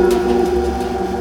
Música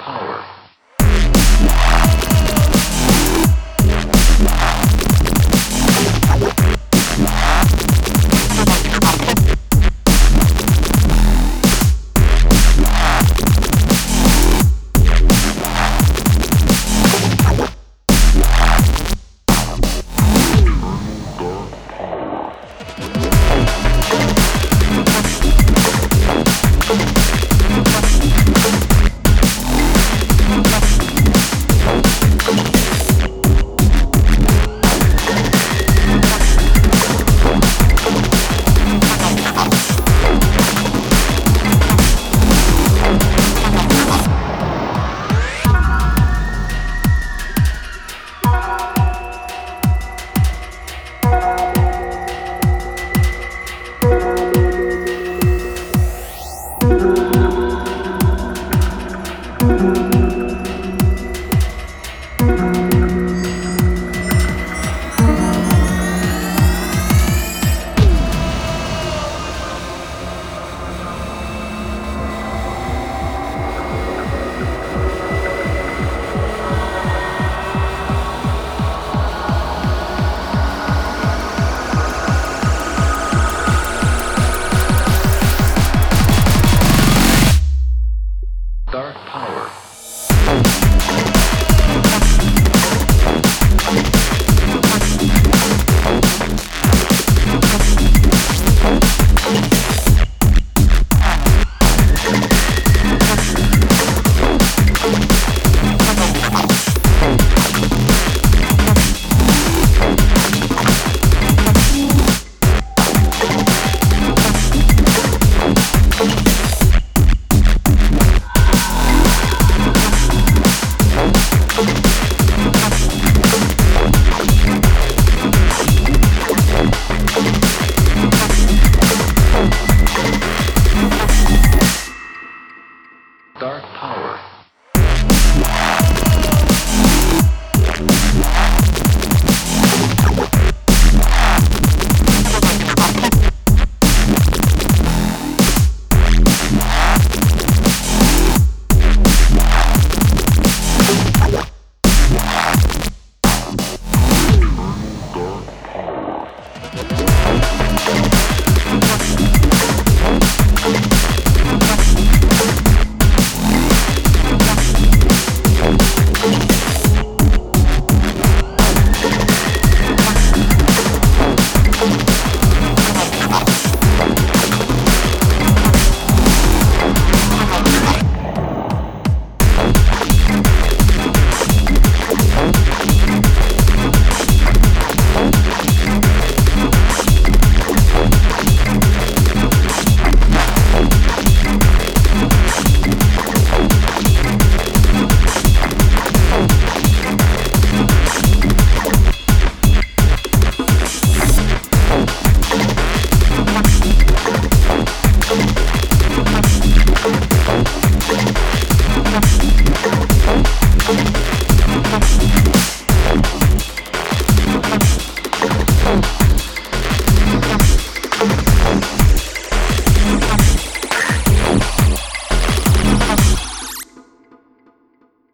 power. Sure.